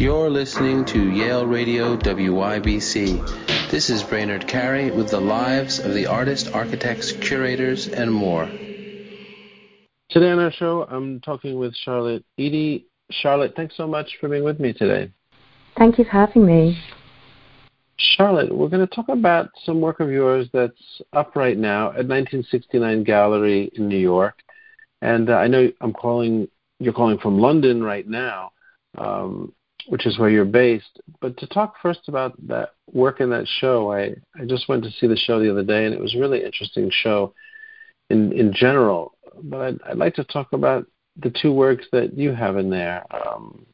You're listening to Yale Radio WYBC. This is Brainard Carey with the lives of the artists, architects, curators, and more. Today on our show, I'm talking with Charlotte Edey. Charlotte, thanks so much for being with me today. Thank you for having me. Charlotte, we're going to talk about some work of yours that's up right now at 1969 Gallery in New York. And uh, I know I'm calling, you're calling from London right now. Um, which is where you're based. But to talk first about that work in that show, I, I just went to see the show the other day, and it was a really interesting show in in general. But I'd, I'd like to talk about the two works that you have in there. Um,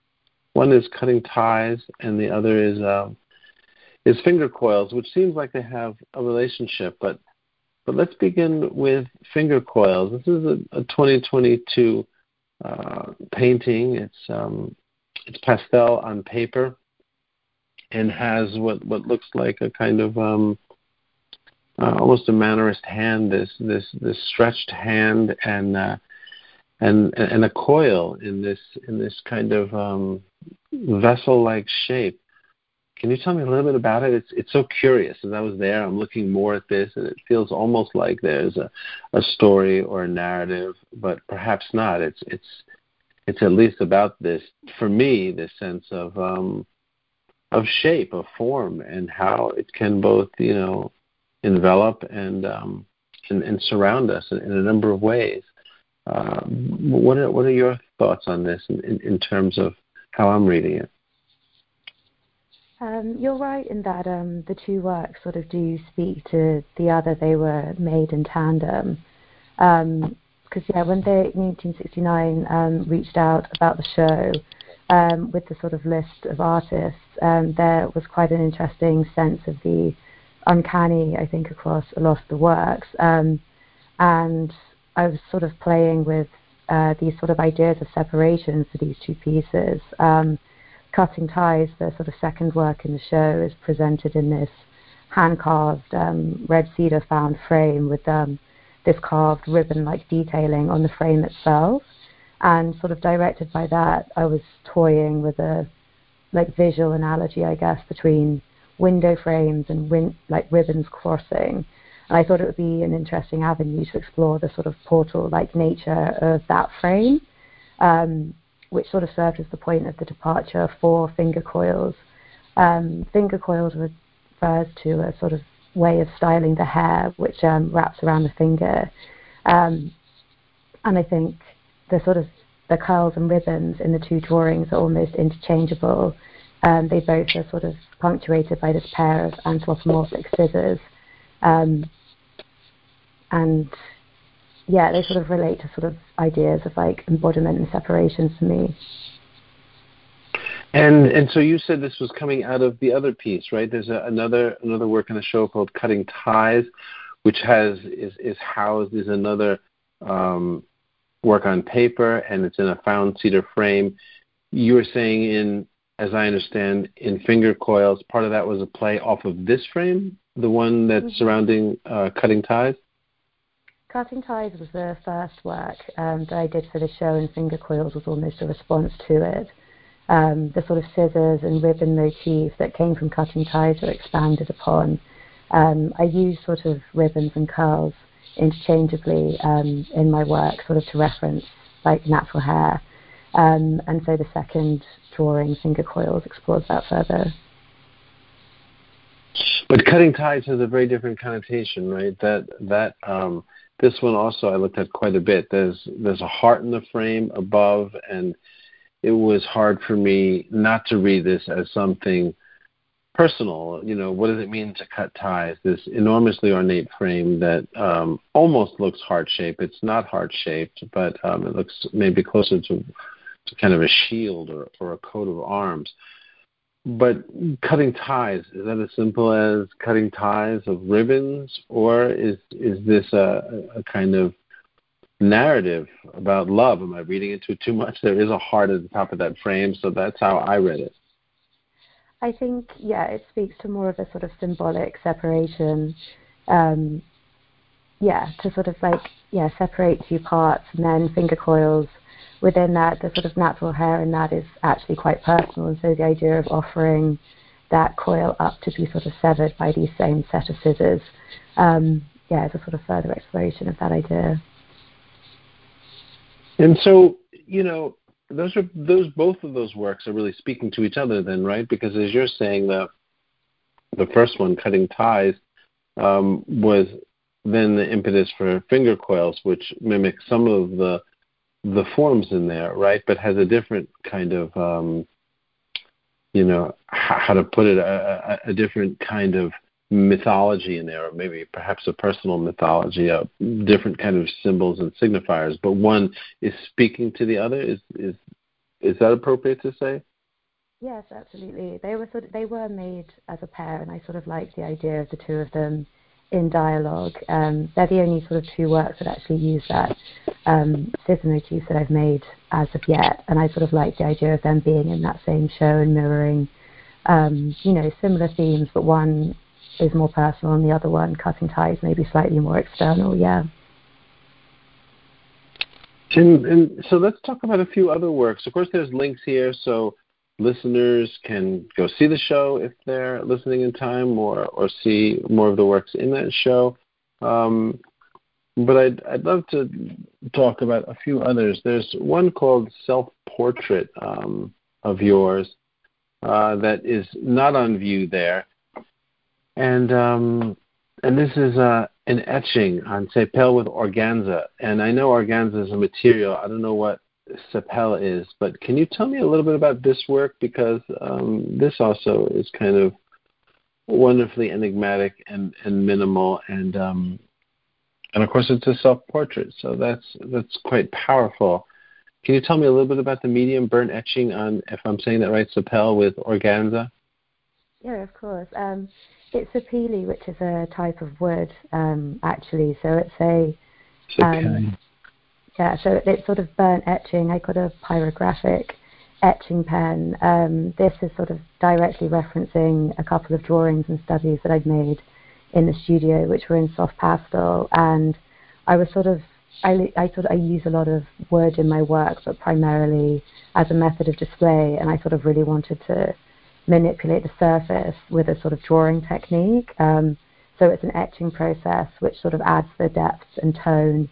one is cutting ties, and the other is um, is finger coils, which seems like they have a relationship. But but let's begin with finger coils. This is a, a 2022 uh, painting. It's um, it's pastel on paper and has what what looks like a kind of um, uh, almost a mannerist hand. This this this stretched hand and uh, and and a coil in this in this kind of um, vessel-like shape. Can you tell me a little bit about it? It's it's so curious. As I was there, I'm looking more at this, and it feels almost like there's a, a story or a narrative, but perhaps not. It's it's it's at least about this for me this sense of um of shape of form and how it can both you know envelop and um and, and surround us in, in a number of ways uh, what are what are your thoughts on this in, in, in terms of how I'm reading it um, you're right in that um, the two works sort of do speak to the other. They were made in tandem. Because yeah, when they in 1969 um, reached out about the show um, with the sort of list of artists, um, there was quite an interesting sense of the uncanny, I think, across a lot of the works. Um, and I was sort of playing with uh, these sort of ideas of separation for these two pieces. Um, Cutting Ties, the sort of second work in the show, is presented in this hand carved um, red cedar found frame with this carved ribbon-like detailing on the frame itself. And sort of directed by that, I was toying with a like visual analogy, I guess, between window frames and win- like ribbons crossing. And I thought it would be an interesting avenue to explore the sort of portal-like nature of that frame, um, which sort of served as the point of the departure for finger coils. Um, finger coils refers to a sort of way of styling the hair, which um, wraps around the finger. Um, and I think the sort of the curls and ribbons in the two drawings are almost interchangeable. Um, they both are sort of punctuated by this pair of anthropomorphic scissors. Um, and yeah, they sort of relate to sort of ideas of like embodiment and separation for me. And and so you said this was coming out of the other piece, right? There's a, another another work in the show called Cutting Ties, which has is is housed is another um, work on paper, and it's in a found cedar frame. You were saying in, as I understand, in finger coils, part of that was a play off of this frame, the one that's mm-hmm. surrounding uh, Cutting Ties. Cutting Ties was the first work um, that I did for the show, and Finger Coils was almost a response to it um, the sort of scissors and ribbon motif that came from cutting ties are expanded upon. Um, I use sort of ribbons and curls interchangeably um, in my work, sort of to reference like natural hair. Um, and so the second drawing, Finger Coils, explores that further. But cutting ties has a very different connotation, right? That that um, this one also I looked at quite a bit. There's there's a heart in the frame above, and it was hard for me not to read this as something personal. You know, what does it mean to cut ties? This enormously ornate frame that um, almost looks heart shaped. It's not heart shaped, but um, it looks maybe closer to, to kind of a shield or, or a coat of arms. But cutting ties is that as simple as cutting ties of ribbons, or is is this a, a kind of narrative about love. Am I reading into it too much? There is a heart at the top of that frame, so that's how I read it. I think, yeah, it speaks to more of a sort of symbolic separation. Um, yeah, to sort of like, yeah, separate two parts, and then finger coils within that, the sort of natural hair in that is actually quite personal. And so the idea of offering that coil up to be sort of severed by these same set of scissors, um, yeah, is a sort of further exploration of that idea. And so, you know, those are those both of those works are really speaking to each other then, right? Because as you're saying, the the first one, cutting ties, um, was then the impetus for finger coils, which mimics some of the the forms in there, right? But has a different kind of, um, you know, how to put it, a, a, a different kind of mythology in there, or maybe perhaps a personal mythology, of different kind of symbols and signifiers. But one is speaking to the other. Is is is that appropriate to say? Yes, absolutely. They were sort of, they were made as a pair, and I sort of like the idea of the two of them in dialogue. Um, they're the only sort of two works that actually use that um, scissor motif that I've made as of yet, and I sort of like the idea of them being in that same show and mirroring, um, you know, similar themes, but one is more personal and the other one, cutting ties, maybe slightly more external. Yeah. And, and so let's talk about a few other works. Of course, there's links here, so listeners can go see the show if they're listening in time, or or see more of the works in that show. Um, but I'd I'd love to talk about a few others. There's one called Self Portrait um, of yours uh, that is not on view there, and um, and this is uh, an etching on sepal with organza. And I know organza is a material. I don't know what sepal is, but can you tell me a little bit about this work because um, this also is kind of wonderfully enigmatic and, and minimal and um, and of course it's a self-portrait, so that's that's quite powerful. Can you tell me a little bit about the medium burnt etching on, if I'm saying that right, sepal with organza? Yeah, of course. Um, it's a sapele, which is a type of wood, um, actually. So it's a um, yeah. So it's sort of burnt etching. I got a pyrographic etching pen. Um, this is sort of directly referencing a couple of drawings and studies that I'd made in the studio, which were in soft pastel, and I was sort of I, I sort of I use a lot of wood in my work, but primarily as a method of display, and I sort of really wanted to manipulate the surface with a sort of drawing technique. Um, so it's an etching process which sort of adds the depth and tone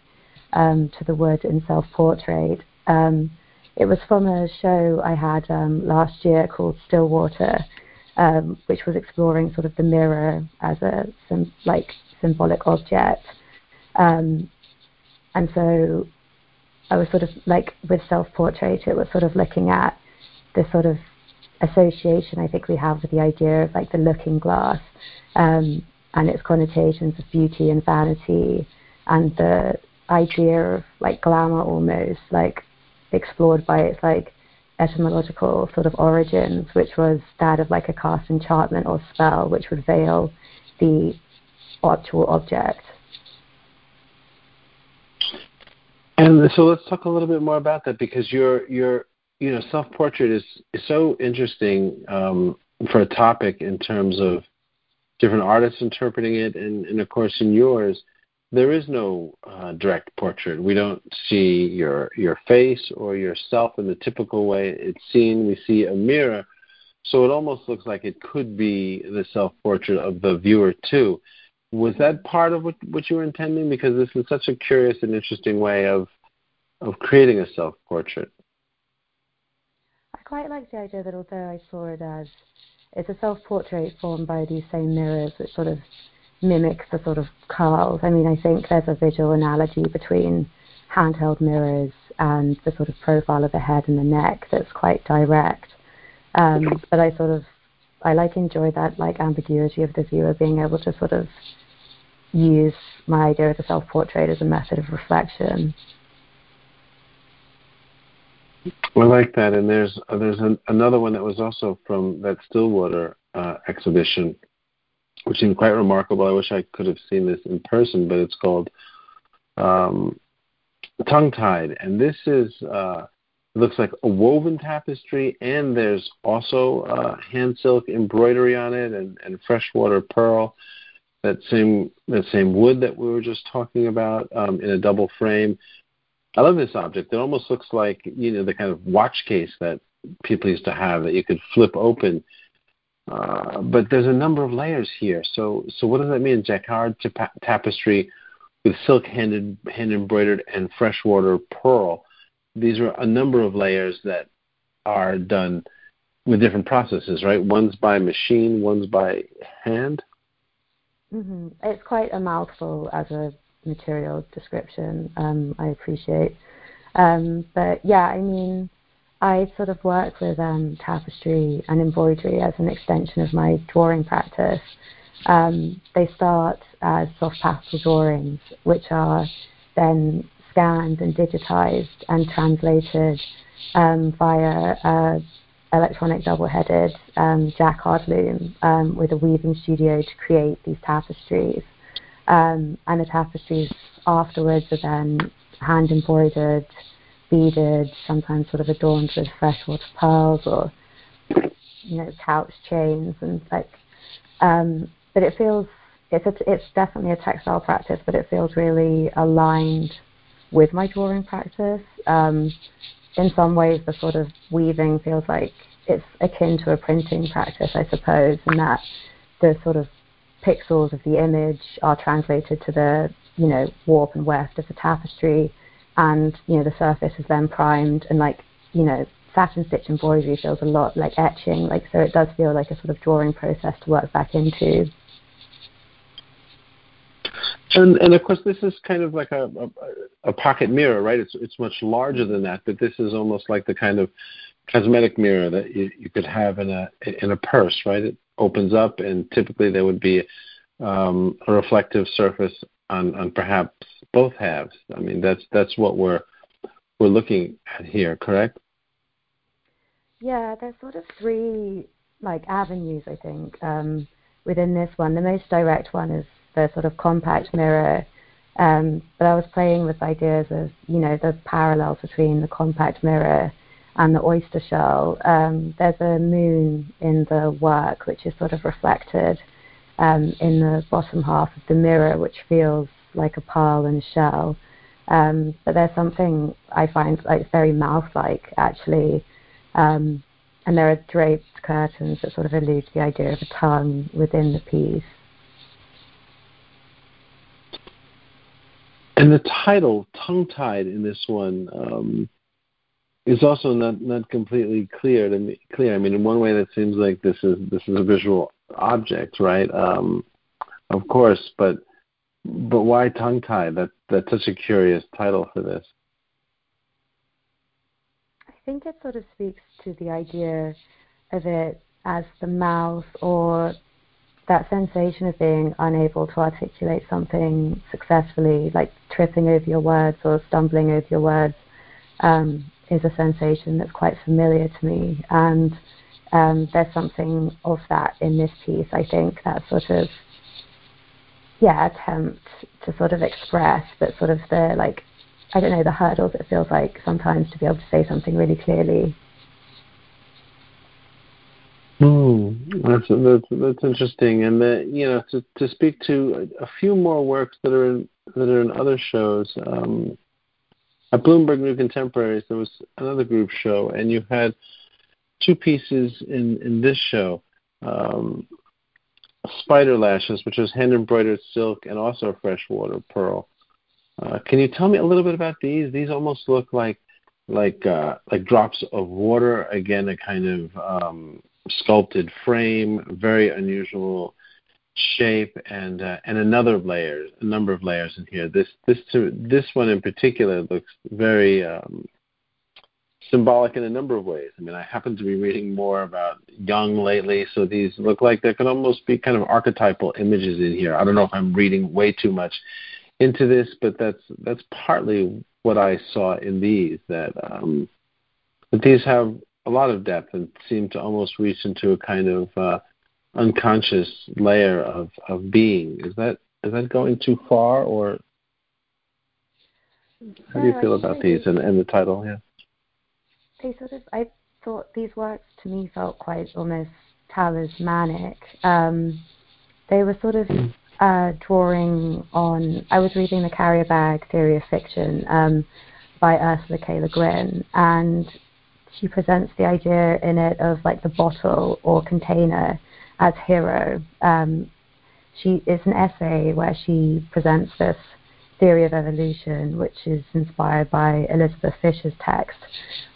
um, to the wood in self-portrait. Um, it was from a show I had um, last year called Stillwater, um, which was exploring sort of the mirror as a like symbolic object. Um, and so I was sort of like with self-portrait, it was sort of looking at the sort of association I think we have with the idea of like the looking glass um, and its connotations of beauty and vanity and the idea of like glamour almost like explored by its like etymological sort of origins, which was that of like a cast enchantment or spell which would veil the actual object. And so let's talk a little bit more about that because your your you know, self portrait is, is so interesting um, for a topic in terms of different artists interpreting it, and, and of course in yours, there is no uh, direct portrait. We don't see your your face or yourself in the typical way it's seen. We see a mirror, so it almost looks like it could be the self portrait of the viewer too. Was that part of what what you were intending? Because this is such a curious and interesting way of of creating a self portrait quite like the idea that although I saw it as it's a self-portrait formed by these same mirrors which sort of mimics the sort of curls. I mean, I think there's a visual analogy between handheld mirrors and the sort of profile of the head and the neck that's quite direct. Um, but I sort of I like enjoy that like ambiguity of the viewer being able to sort of use my idea of the self-portrait as a method of reflection. I like that, and there's uh, there's an, another one that was also from that Stillwater uh, exhibition, which seemed quite remarkable. I wish I could have seen this in person, but it's called um, Tongue Tied, and this is uh, looks like a woven tapestry, and there's also uh, hand silk embroidery on it, and, and freshwater pearl. That same that same wood that we were just talking about um, in a double frame I love this object. It almost looks like you know the kind of watch case that people used to have that you could flip open. Uh, but there's a number of layers here. So, so what does that mean? Jacquard tapestry with silk hand, hand embroidered and freshwater pearl. These are a number of layers that are done with different processes, right? One's by machine, one's by hand. Mm-hmm. It's quite a mouthful as a material description. Um, I appreciate, um, but yeah, I mean, I sort of work with um, tapestry and embroidery as an extension of my drawing practice. Um, they start as soft pastel drawings, which are then scanned and digitized and translated um, via uh, electronic double-headed um, jacquard loom um, with a weaving studio to create these tapestries. Um, and the tapestries afterwards are then hand embroidered, beaded, sometimes sort of adorned with freshwater pearls or you know couch chains and like. Um, but it feels it's a, it's definitely a textile practice, but it feels really aligned with my drawing practice. Um, in some ways, the sort of weaving feels like it's akin to a printing practice, I suppose, in that the sort of pixels of the image are translated to the you know warp and weft of the tapestry, and you know the surface is then primed and like you know satin stitch embroidery feels a lot like etching, like so it does feel like a sort of drawing process to work back into. And, and of course, this is kind of like a, a, a pocket mirror, right? It's it's much larger than that, but this is almost like the kind of cosmetic mirror that you, you could have in a in a purse, right? It opens up, and typically there would be um, a reflective surface on, on perhaps both halves. I mean, that's that's what we're we're looking at here, correct? Yeah, there's sort of three like avenues, I think, um, within this one. The most direct one is the sort of compact mirror. Um, but I was playing with ideas of, you know, the parallels between the compact mirror and the oyster shell. Um, there's a moon in the work which is sort of reflected um, in the bottom half of the mirror, which feels like a pearl and a shell. Um, but there's something I find like very mouse-like actually, um, and there are draped curtains that sort of allude to the idea of a tongue within the piece. And the title, tongue tied, in this one is also not not completely clear to me. Clear. I mean, in one way, that seems like this is this is a visual object, right? Um, of course, but but why tongue tied? That that's such a curious title for this. I think it sort of speaks to the idea of it as the mouth or that sensation of being unable to articulate something successfully, like tripping over your words or stumbling over your words, um, is a sensation that's quite familiar to me. And um, there's something of that in this piece, I think, that sort of, yeah, attempt to sort of express, but sort of the, like, I don't know, the hurdles it feels like sometimes to be able to say something really clearly. Hmm, that's that's that's interesting, and the, you know to to speak to a, a few more works that are in that are in other shows. Um, at Bloomberg New Contemporaries, there was another group show, and you had two pieces in in this show. Um, spider lashes, which was hand embroidered silk and also a freshwater pearl. Uh, can you tell me a little bit about these? These almost look like like uh, like drops of water. Again, a kind of um, sculpted frame, very unusual shape, and uh, and another layer, a number of layers in here. This this this one in particular looks very um, symbolic in a number of ways. I mean, I happen to be reading more about Jung lately, so these look like there can almost be kind of archetypal images in here. I don't know if I'm reading way too much into this, but that's that's partly what I saw in these. That um, that these have a lot of depth and seem to almost reach into a kind of uh, unconscious layer of, of being. Is that is that going too far, or how do you feel about these and, and the title? Yeah, they sort of. I thought these works to me felt quite almost talismanic. Um, they were sort of uh, drawing on. I was reading the carrier bag theory of fiction. Um, by Ursula K. Le Guin, and she presents the idea in it of like the bottle or container as hero. Um, she it's an essay where she presents this theory of evolution, which is inspired by Elizabeth Fisher's text,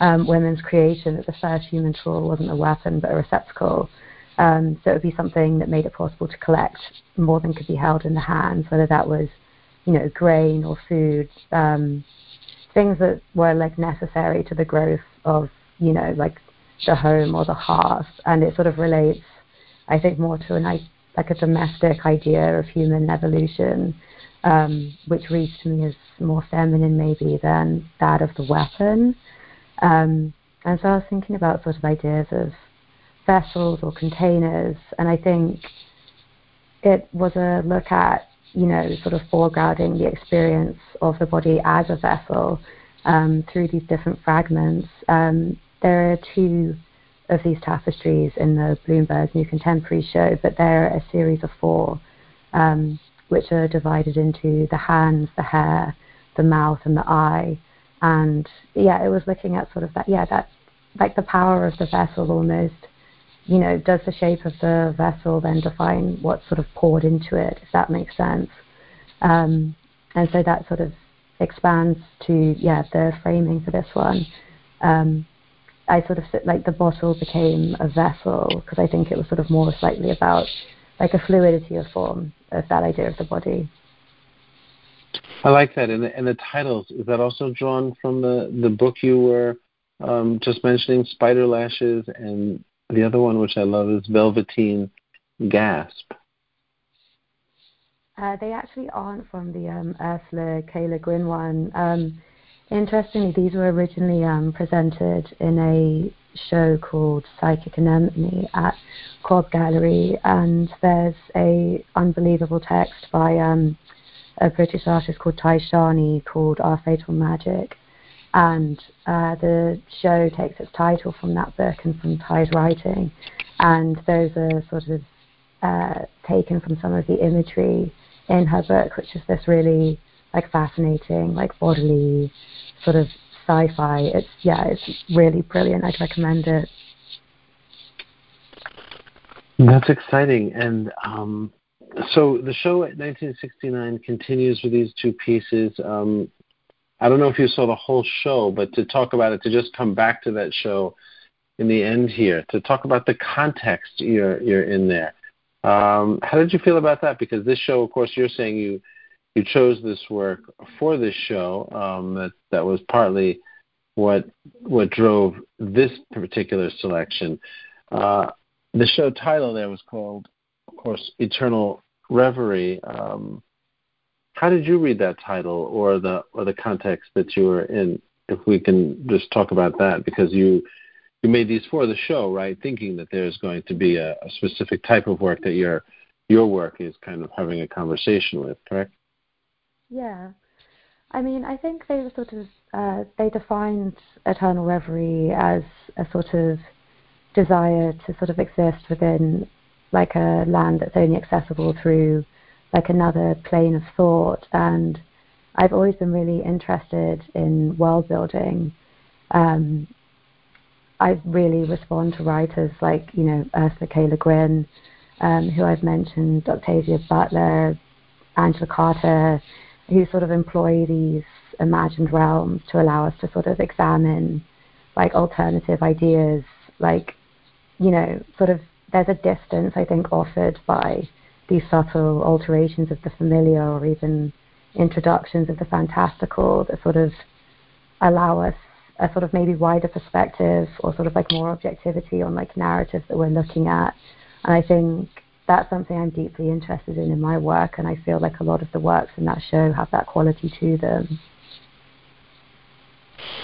um, Women's Creation, that the first human tool wasn't a weapon but a receptacle. Um, so it would be something that made it possible to collect more than could be held in the hands, whether that was, you know, grain or food, um, things that were like necessary to the growth of, you know, like the home or the hearth. And it sort of relates, I think, more to an like a domestic idea of human evolution um, which reads to me as more feminine maybe than that of the weapon. Um, and so I was thinking about sort of ideas of vessels or containers, and I think it was a look at, you know, sort of foregrounding the experience of the body as a vessel um, through these different fragments. Um, there are two of these tapestries in the Bloomberg New Contemporary show, but they're a series of four. Um, which are divided into the hands, the hair, the mouth, and the eye. And yeah, it was looking at sort of that, yeah, that like the power of the vessel almost. You know, does the shape of the vessel then define what's sort of poured into it, if that makes sense? Um, and so that sort of expands to yeah the framing for this one. Um, I sort of like the bottle became a vessel because I think it was sort of more slightly about like a fluidity of form of that idea of the body. I like that. And the, and the titles, is that also drawn from the, the book you were um, just mentioning, Spider Lashes, and the other one, which I love, is Velveteen Gasp? Uh, they actually aren't from the um, Ursula K. Le Guin one. Um, interestingly, these were originally um, presented in a show called Psychic Anemone at Cob Gallery, and there's a unbelievable text by um, a British artist called Tai Shani called Our Fatal Magic, and uh, the show takes its title from that book and from Tai's writing, and those are sort of uh, taken from some of the imagery in her book, which is this really like fascinating, like bodily sort of sci-fi. It's yeah, it's really brilliant. I'd recommend it. That's exciting, and um, so the show at 1969 continues with these two pieces. Um, I don't know if you saw the whole show, but to talk about it, to just come back to that show in the end here, to talk about the context you're you're in there. Um, how did you feel about that? Because this show, of course, you're saying you you chose this work for this show. Um, that that was partly what what drove this particular selection. Uh, the show title there was called, of course, Eternal Reverie. Um, how did you read that title, or the or the context that you were in? If we can just talk about that, because you you made these for the show, right? Thinking that there's going to be a, a specific type of work that your your work is kind of having a conversation with, correct? Yeah. I mean, I think they were sort of uh, they defined eternal reverie as a sort of desire to sort of exist within like a land that's only accessible through like another plane of thought. And I've always been really interested in world building. Um, I really respond to writers like you know Ursula K. Le Guin, um, who I've mentioned, Octavia Butler, Angela Carter who sort of employ these imagined realms to allow us to sort of examine like alternative ideas, like, you know, sort of there's a distance I think offered by these subtle alterations of the familiar or even introductions of the fantastical that sort of allow us a sort of maybe wider perspective or sort of like more objectivity on like narratives that we're looking at. And I think that's something I'm deeply interested in in my work, and I feel like a lot of the works in that show have that quality to them.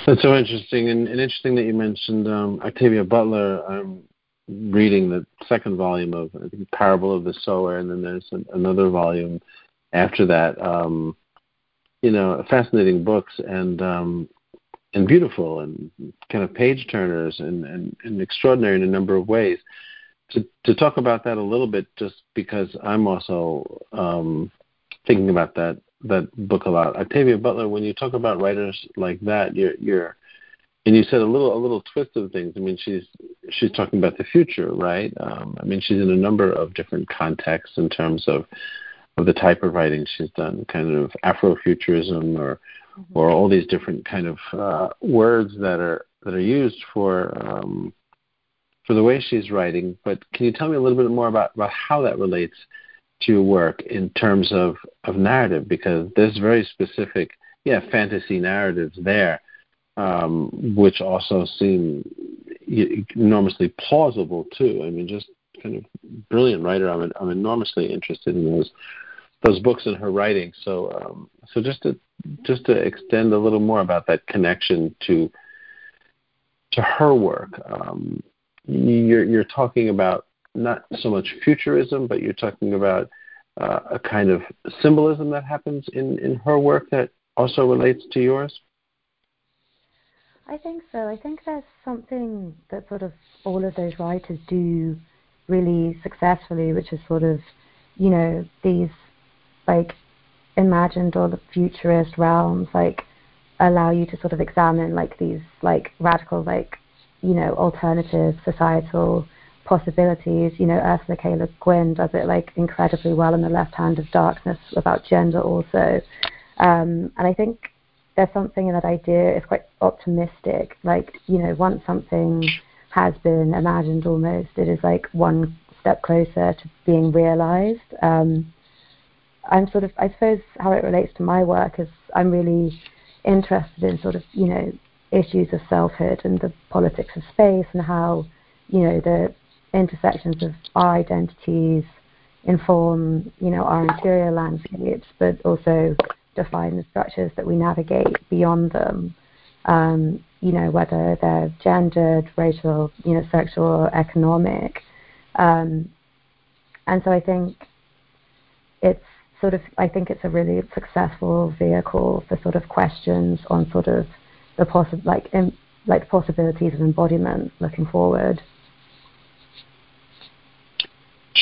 That's so interesting, and, and interesting that you mentioned um, Octavia Butler. I'm reading the second volume of think, Parable of the Sower, and then there's an, another volume after that. Um, you know, fascinating books and um, and beautiful and kind of page turners and, and, and extraordinary in a number of ways to, to talk about that a little bit, just because I'm also um, thinking about that that book a lot. Octavia Butler, when you talk about writers like that, you're you're and you said a little a little twist of things. I mean, she's she's talking about the future, right? Um, I mean, she's in a number of different contexts in terms of of the type of writing she's done, kind of Afrofuturism or mm-hmm. or all these different kind of uh, words that are that are used for um, for the way she's writing. But can you tell me a little bit more about, about how that relates to your work in terms of, of narrative? Because there's very specific, yeah, fantasy narratives there, um, which also seem enormously plausible too. I mean, just kind of brilliant writer. I'm I'm enormously interested in those those books and her writing. So um, so just to just to extend a little more about that connection to to her work. Um, you're, you're talking about not so much futurism, but you're talking about uh, a kind of symbolism that happens in, in her work that also relates to yours? I think so. I think there's something that sort of all of those writers do really successfully, which is sort of, you know, these like imagined or the futurist realms, like allow you to sort of examine like these like radical like you know alternative societal possibilities. You know, Ursula K. Le Guin does it like incredibly well in The Left Hand of Darkness about gender also. Um, and I think there's something in that idea. It's quite optimistic. Like you know, once something has been imagined, almost it is like one step closer to being realized. Um, I'm sort of, I suppose, how it relates to my work is I'm really interested in sort of, you know, issues of selfhood and the politics of space and how, you know, the intersections of our identities inform, you know, our interior landscapes, but also define the structures that we navigate beyond them. Um, you know, whether they're gendered, racial, you know, sexual, or economic. Um, and so I think it's sort of I think it's a really successful vehicle for sort of questions on sort of the possi- like in, like possibilities of embodiment looking forward.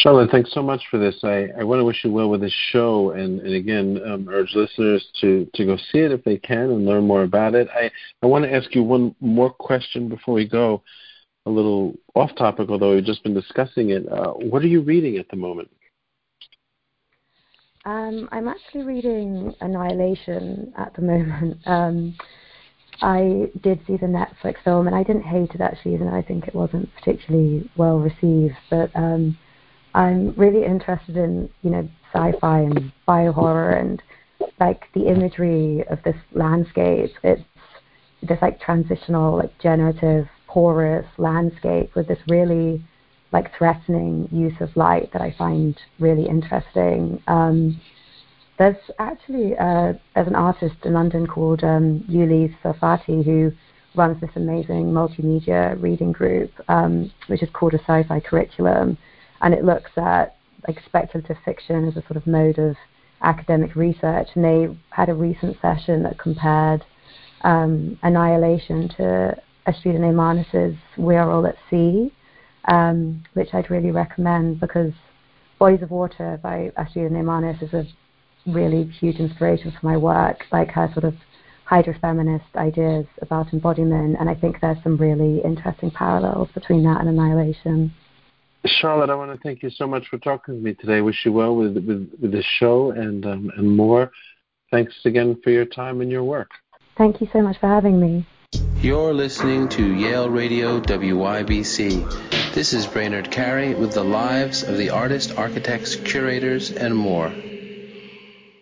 Charlotte, thanks so much for this. I, I want to wish you well with this show, and, and again, um, urge listeners to, to go see it if they can and learn more about it. I, I want to ask you one more question before we go, a little off topic, although we've just been discussing it. Uh, what are you reading at the moment? Um, I'm actually reading Annihilation at the moment. Um, I did see the Netflix film, and I didn't hate it actually, even though I think it wasn't particularly well received. But um, I'm really interested in you know sci-fi and biohorror and like the imagery of this landscape. It's this like transitional, like generative, porous landscape with this really like threatening use of light that I find really interesting. Um, there's actually uh, there's an artist in London called um, Yuli Sarfati who runs this amazing multimedia reading group, um, which is called a sci-fi curriculum, and it looks at like speculative fiction as a sort of mode of academic research. And they had a recent session that compared um, Annihilation to Astrida Neimanis's We Are All at Sea, um, which I'd really recommend because Bodies of Water by Astrida Neimanis is a really huge inspiration for my work, like her sort of hydrofeminist ideas about embodiment, and I think there's some really interesting parallels between that and annihilation. Charlotte, I want to thank you so much for talking to me today. Wish you well with with, with this show and um, and more. Thanks again for your time and your work. Thank you so much for having me. You're listening to Yale Radio WYBC. This is Brainard Carey with the lives of the artists, architects, curators, and more.